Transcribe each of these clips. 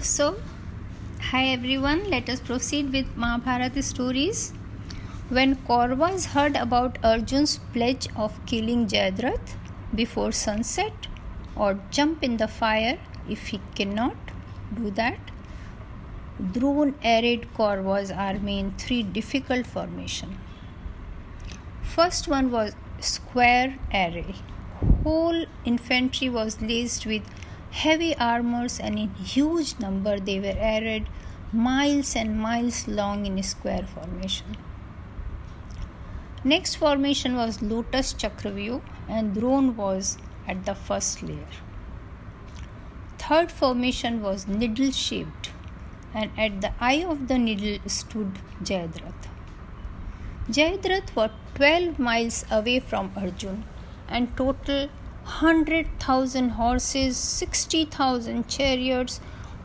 So, hi everyone, let us proceed with Mahabharata stories. When Kauravas heard about Arjun's pledge of killing Jayadratha before sunset or jump in the fire if he cannot do that, Drona arrayed Kauravas' army in three difficult formations. First one was square array. Whole infantry was laced with heavy armors and in huge number they were arrayed miles and miles long in square formation. Next formation was lotus chakravyuh and Drona was at the first layer. Third formation was needle shaped and at the eye of the needle stood Jayadratha. Jayadratha was 12 miles away from Arjun and total 100,000 horses, 60,000 chariots,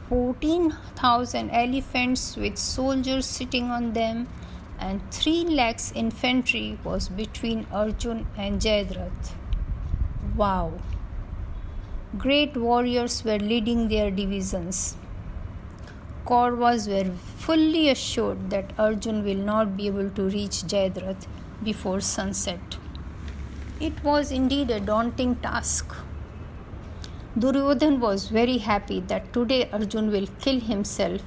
14,000 elephants with soldiers sitting on them, and 3 lakhs infantry was between Arjun and Jayadratha. Wow! Great warriors were leading their divisions. Kauravas were fully assured that Arjun will not be able to reach Jayadratha before sunset. It was indeed a daunting task. Duryodhan was very happy that today Arjun will kill himself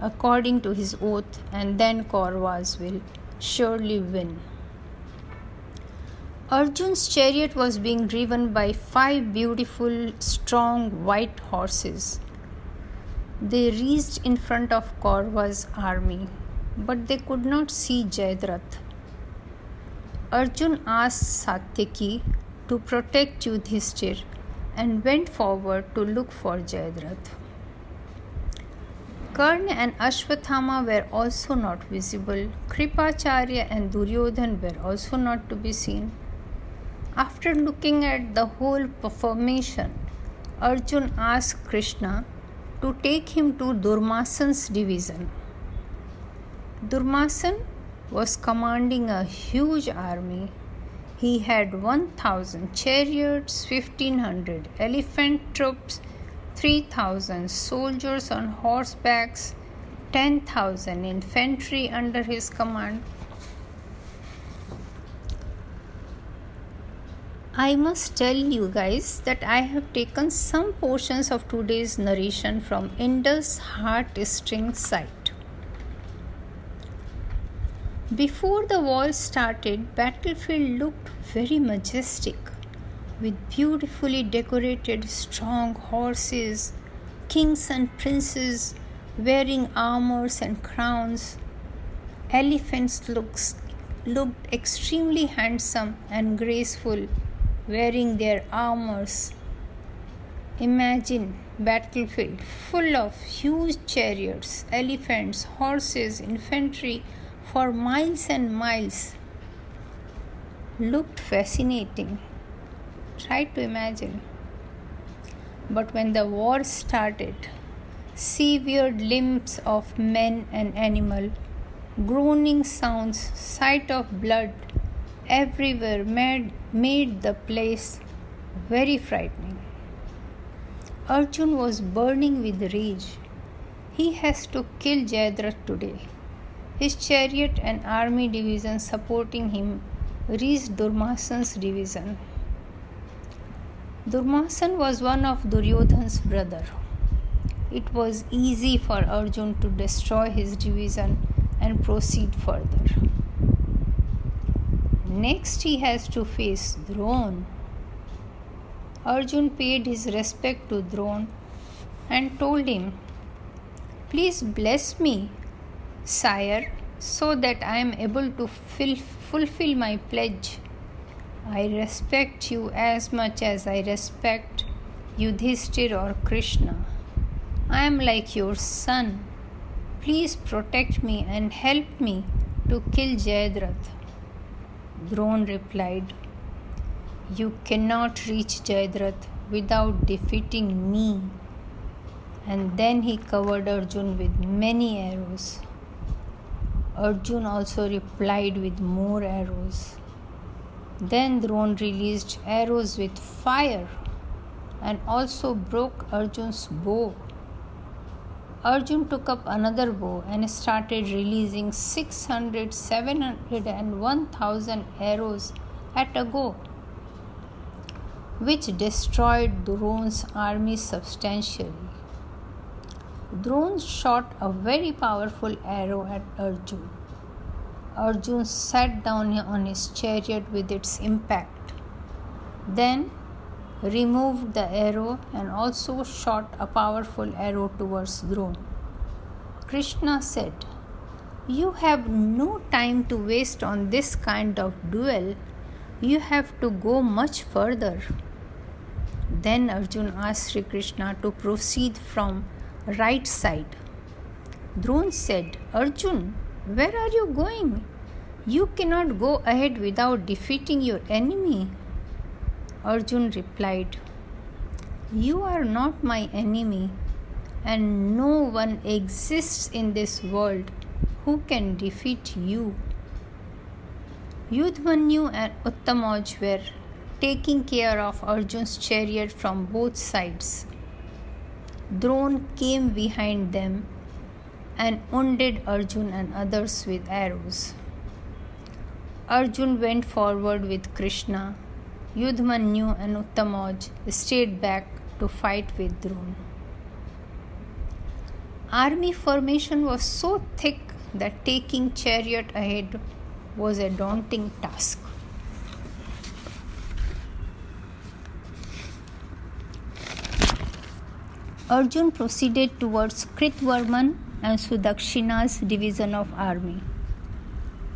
according to his oath and then Kauravas will surely win. Arjun's chariot was being driven by five beautiful, strong white horses. They reached in front of Kauravas' army, but they could not see Jayadratha. Arjun asked Satyaki to protect Yudhishthir and went forward to look for Jayadratha. Karna and Ashwathama were also not visible. Kripacharya and Duryodhan were also not to be seen. After looking at the whole formation, Arjun asked Krishna to take him to Durmasan's division. Durmasan was commanding a huge army. He had 1000 chariots, 1500 elephant troops, 3000 soldiers on horsebacks, 10,000 infantry under his command. I must tell you guys that I have taken some portions of today's narration from Indus Heartstring site. Before the war started, battlefield looked very majestic with beautifully decorated strong horses, kings and princes wearing armors and crowns. Elephants looks, looked extremely handsome and graceful wearing their armors. Imagine battlefield full of huge chariots, elephants, horses, infantry, for miles and miles looked fascinating. Try to imagine. But when the war started, severed limbs of men and animal, groaning sounds, sight of blood everywhere made, made the place very frightening. Arjun was burning with rage. He has to kill Jayadratha today. His chariot and army division supporting him reached Durmasan's division. Durmasan was one of Duryodhan's brother. It was easy for Arjun to destroy his division and proceed further. Next, he has to face Drona. Arjun paid his respect to Drona and told him, Please bless me Sire, so that I am able to fil- fulfill my pledge. I respect you as much as I respect Yudhishthir or Krishna. I am like your son. Please protect me and help me to kill Jayadratha. Drona replied, You cannot reach Jayadratha without defeating me. And then he covered Arjun with many arrows. Arjun also replied with more arrows. Then Drona released arrows with fire and also broke Arjun's bow. Arjun took up another bow and started releasing 600, 700, and 1000 arrows at a go, which destroyed Drona's army substantially. Drona shot a very powerful arrow at Arjun. Arjun sat down on his chariot with its impact. Then removed the arrow and also shot a powerful arrow towards Drona. Krishna said, You have no time to waste on this kind of duel. You have to go much further. Then Arjun asked Sri Krishna to proceed from right side. Drona said, Arjun, where are you going? You cannot go ahead without defeating your enemy. Arjun replied, You are not my enemy, and no one exists in this world who can defeat you. Yudhmanyu and Uttamaj were taking care of Arjun's chariot from both sides. Drona came behind them and wounded Arjun and others with arrows. Arjun went forward with Krishna. Yudhmanyu and Uttamaj stayed back to fight with Drona. Army formation was so thick that taking chariot ahead was a daunting task. Arjun proceeded towards Kritvarman and Sudakshina's division of army.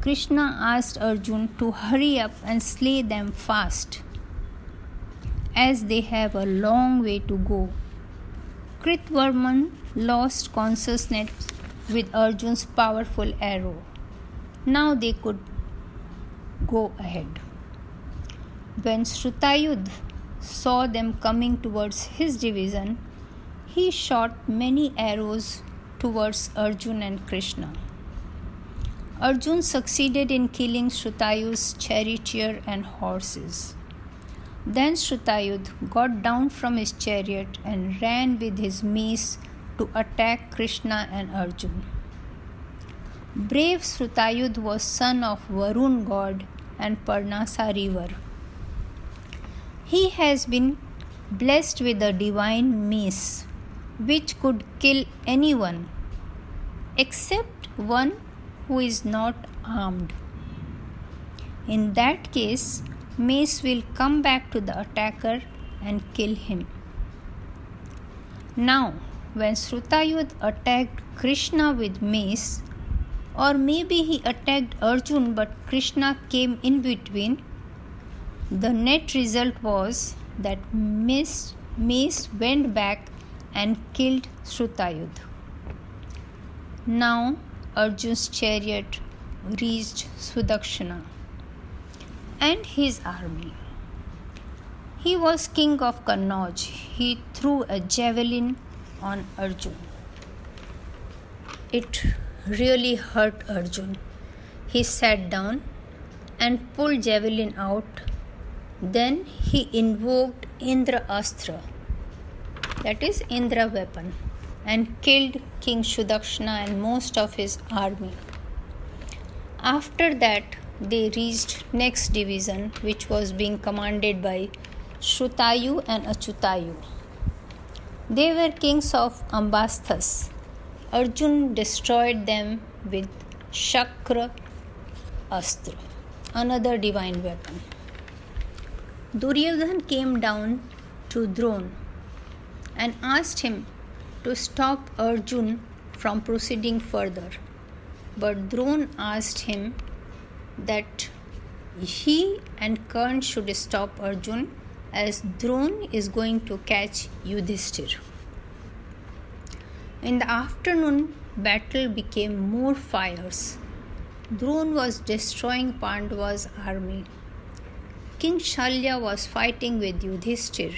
Krishna asked Arjun to hurry up and slay them fast, as they have a long way to go. Kritvarman lost consciousness with Arjun's powerful arrow. Now they could go ahead. When Shrutayudh saw them coming towards his division, he shot many arrows towards Arjun and Krishna. Arjun succeeded in killing Shrutayud's charioteer and horses. Then Shrutayudh got down from his chariot and ran with his mace to attack Krishna and Arjun. Brave Shrutayudh was son of Varun god and Parnasa river. He has been blessed with a divine mace which could kill anyone except one who is not armed. In that case, mace will come back to the attacker and kill him. Now, when Shrutayudh attacked Krishna with mace, or maybe he attacked Arjun but Krishna came in between, the net result was that mace, mace went back and killed Shrutayudh. Now Arjun's chariot reached Sudakshina and his army. He was king of Kannauj. He threw a javelin on Arjun. It really hurt Arjun. He sat down and pulled javelin out. Then he invoked Indra Astra that is Indra weapon, and killed King Sudakshina and most of his army. After that, they reached next division, which was being commanded by Shrutayu and Achutayu. They were kings of Ambasthas. Arjun destroyed them with Shakra Astra, another divine weapon. Duryodhan came down to Drona and asked him to stop Arjun from proceeding further. But Drona asked him that he and Karn should stop Arjun as Drona is going to catch Yudhishthir. In the afternoon, battle became more fierce. Drona was destroying Pandava's army. King Shalya was fighting with Yudhishthir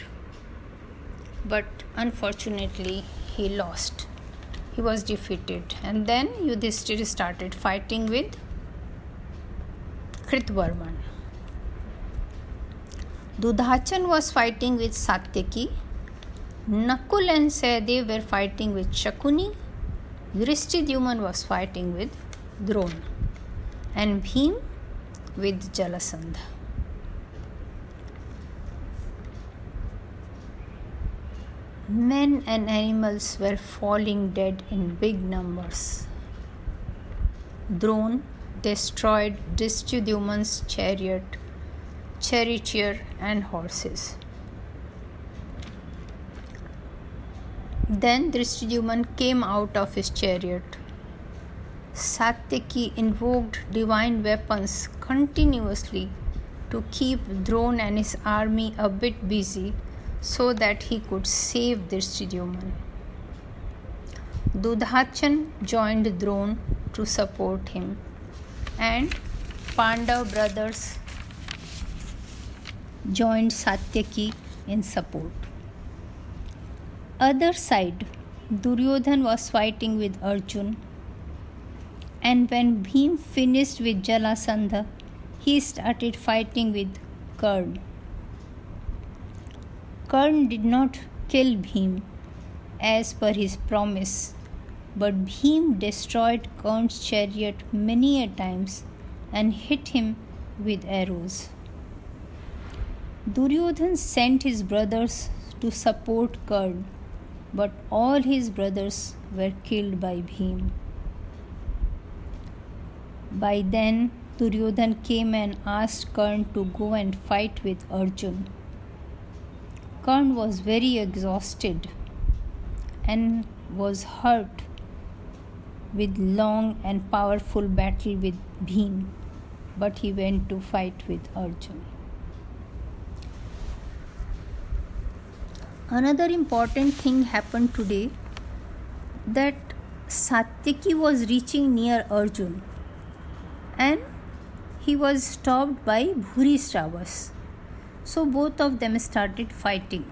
but unfortunately he lost. He was defeated, and then Yudhishthir started fighting with Kritvarman. Dudhachan was fighting with Satyaki. Nakul and Sahadev were fighting with Shakuni, Drishtidyuman was fighting with Drona and Bhim with Jalasandha. Men and animals were falling dead in big numbers. Drona destroyed Drishtidyuman's chariot, charioteer, and horses. Then Drishtidyuman came out of his chariot. Satyaki invoked divine weapons continuously to keep Drona and his army a bit busy so that he could save Drishtidyuman. Dudhachan joined Drona to support him, and Pandav brothers joined Satyaki in support. Other side, Duryodhan was fighting with Arjun, and when Bhim finished with Jalasandha, he started fighting with Karn. Karn did not kill Bhim as per his promise, but Bhim destroyed Karn's chariot many a times and hit him with arrows. Duryodhan sent his brothers to support Karn, but all his brothers were killed by Bhim. By then, Duryodhan came and asked Karn to go and fight with Arjun. Karn was very exhausted and was hurt with long and powerful battle with Bhim, but he went to fight with Arjun. Another important thing happened today that Satyaki was reaching near Arjun and he was stopped by Bhurishravas. So both of them started fighting.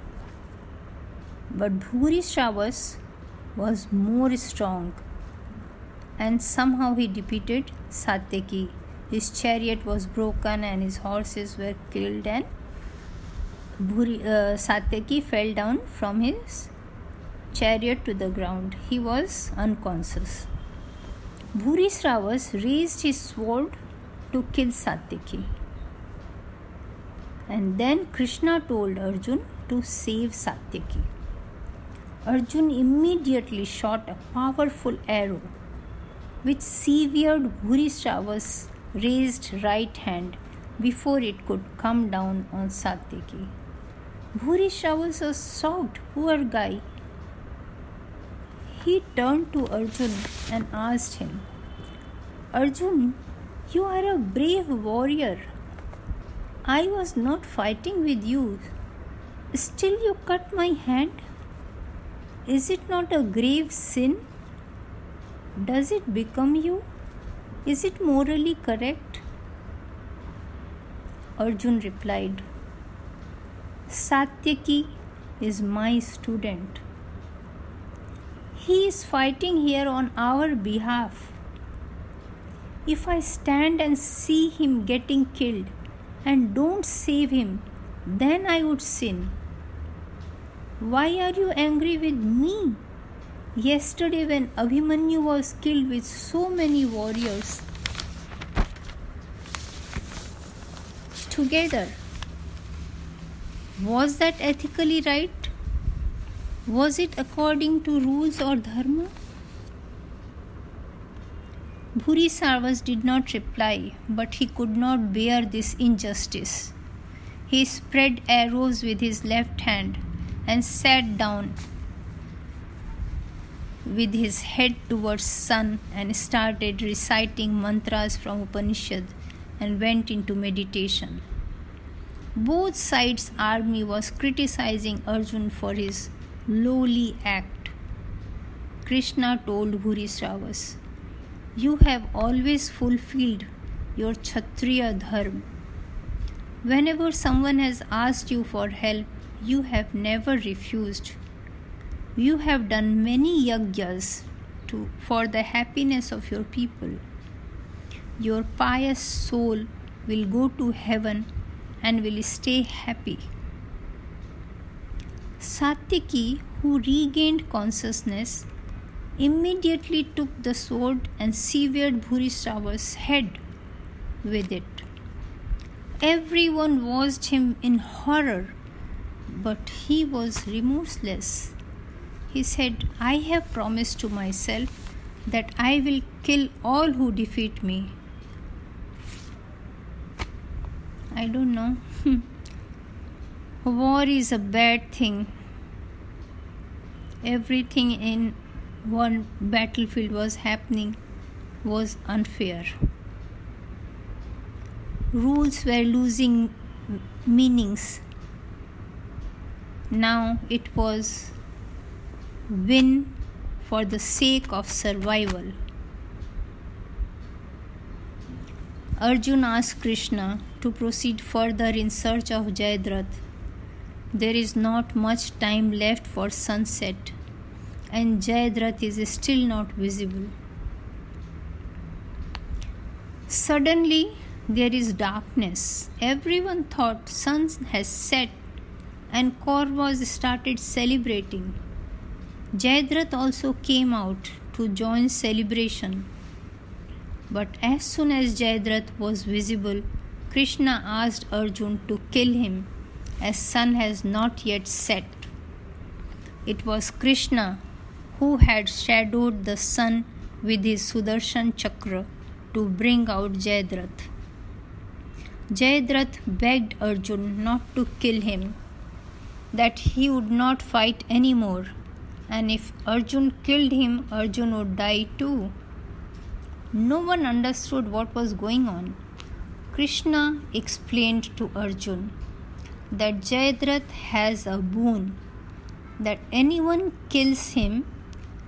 But Bhurishravas was more strong and somehow he defeated Satyaki. His chariot was broken and his horses were killed and Bhuri, uh, Satyaki fell down from his chariot to the ground. He was unconscious. Bhurisravas raised his sword to kill Satyaki. And then Krishna told Arjun to save Satyaki. Arjun immediately shot a powerful arrow which severed Bhurisravas' raised right hand before it could come down on Satyaki. Bhurisravas was shocked, poor guy. He turned to Arjun and asked him, Arjun, you are a brave warrior. I was not fighting with you. Still, you cut my hand. Is it not a grave sin? Does it become you? Is it morally correct? Arjun replied, Satyaki is my student. He is fighting here on our behalf. If I stand and see him getting killed and don't save him, then I would sin. Why are you angry with me? Yesterday, when Abhimanyu was killed with so many warriors together, was that ethically right? Was it according to rules or dharma? Bhurisravas did not reply, but he could not bear this injustice. He spread arrows with his left hand and sat down with his head towards sun and started reciting mantras from Upanishad and went into meditation. Both sides' army was criticizing Arjun for his lowly act. Krishna told Bhurisravas, You have always fulfilled your Kshatriya dharma. Whenever someone has asked you for help, you have never refused. You have done many yajnas to, for the happiness of your people. Your pious soul will go to heaven and will stay happy. Satyaki, who regained consciousness, immediately took the sword and severed Bhurisrava's head with it. Everyone watched him in horror, but he was remorseless. He said, I have promised to myself that I will kill all who defeat me. I don't know. War is a bad thing. Everything in one battlefield was happening was unfair. Rules were losing meanings. Now it was win for the sake of survival. Arjun asked Krishna to proceed further in search of Jayadratha. There is not much time left for sunset, and Jayadratha is still not visible. Suddenly, there is darkness. Everyone thought sun has set, and Kauravas started celebrating. Jayadratha also came out to join celebration. But as soon as Jayadratha was visible, Krishna asked Arjun to kill him as sun has not yet set. It was Krishna who had shadowed the sun with his Sudarshan Chakra to bring out Jayadratha. Jayadratha begged Arjun not to kill him, that he would not fight any more and if Arjun killed him, Arjun would die too. No one understood what was going on. Krishna explained to Arjun that Jayadratha has a boon that anyone kills him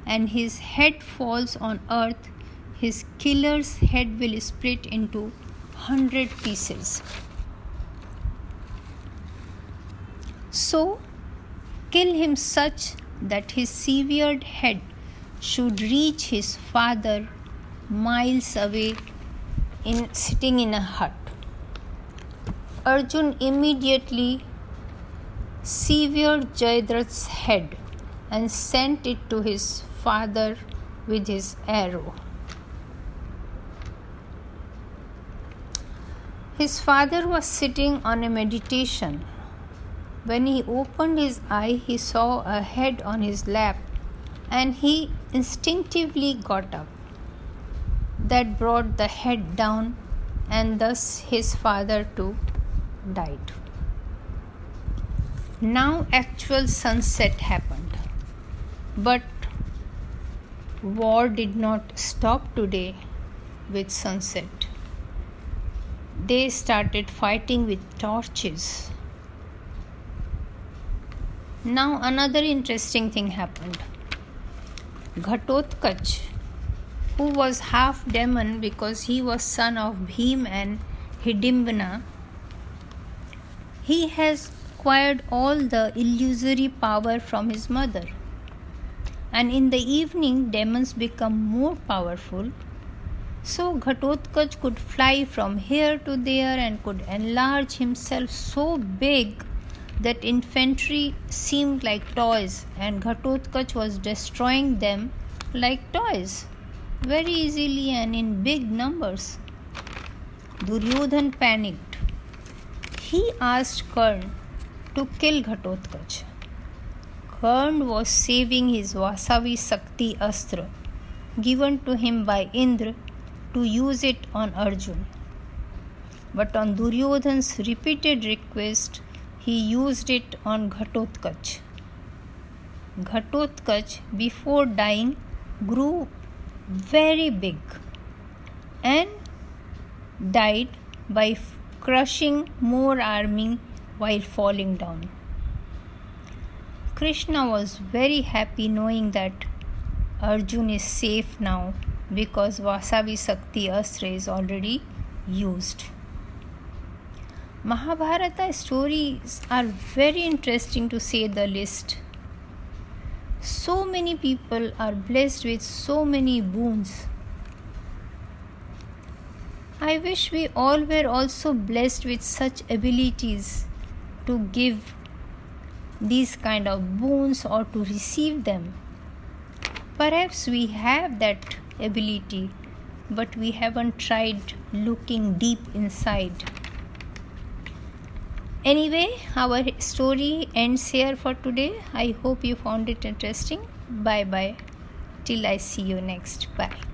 and his head falls on earth, his killer's head will split into hundred pieces. So, kill him such that his severed head should reach his father miles away in sitting in a hut. Arjun immediately severed Jayadratha's head and sent it to his father with his arrow. His father was sitting on a meditation when he opened his eye, he saw a head on his lap and he instinctively got up. That brought the head down, and thus his father too died. Now, actual sunset happened, but war did not stop today with sunset. They started fighting with torches now, another interesting thing happened. Ghatotkach, who was half demon because he was son of Bhim and Hidimbana, he has acquired all the illusory power from his mother. And in the evening, demons become more powerful. So Ghatotkach could fly from here to there and could enlarge himself so big that infantry seemed like toys and Ghatotkach was destroying them like toys very easily and in big numbers. Duryodhan panicked. He asked Karn to kill Ghatotkach. Karn was saving his Vasavi Sakti Astra given to him by Indra to use it on Arjun. But on Duryodhan's repeated request, he used it on Ghatotkach. Ghatotkach, before dying, grew very big and died by crushing more army while falling down. Krishna was very happy knowing that Arjun is safe now because Vasavi Sakti Astra is already used. Mahabharata stories are very interesting to say the least. So many people are blessed with so many boons. I wish we all were also blessed with such abilities to give these kind of boons or to receive them. Perhaps we have that ability, but we haven't tried looking deep inside. Anyway, our story ends here for today. I hope you found it interesting. Bye bye. Till I see you next. Bye.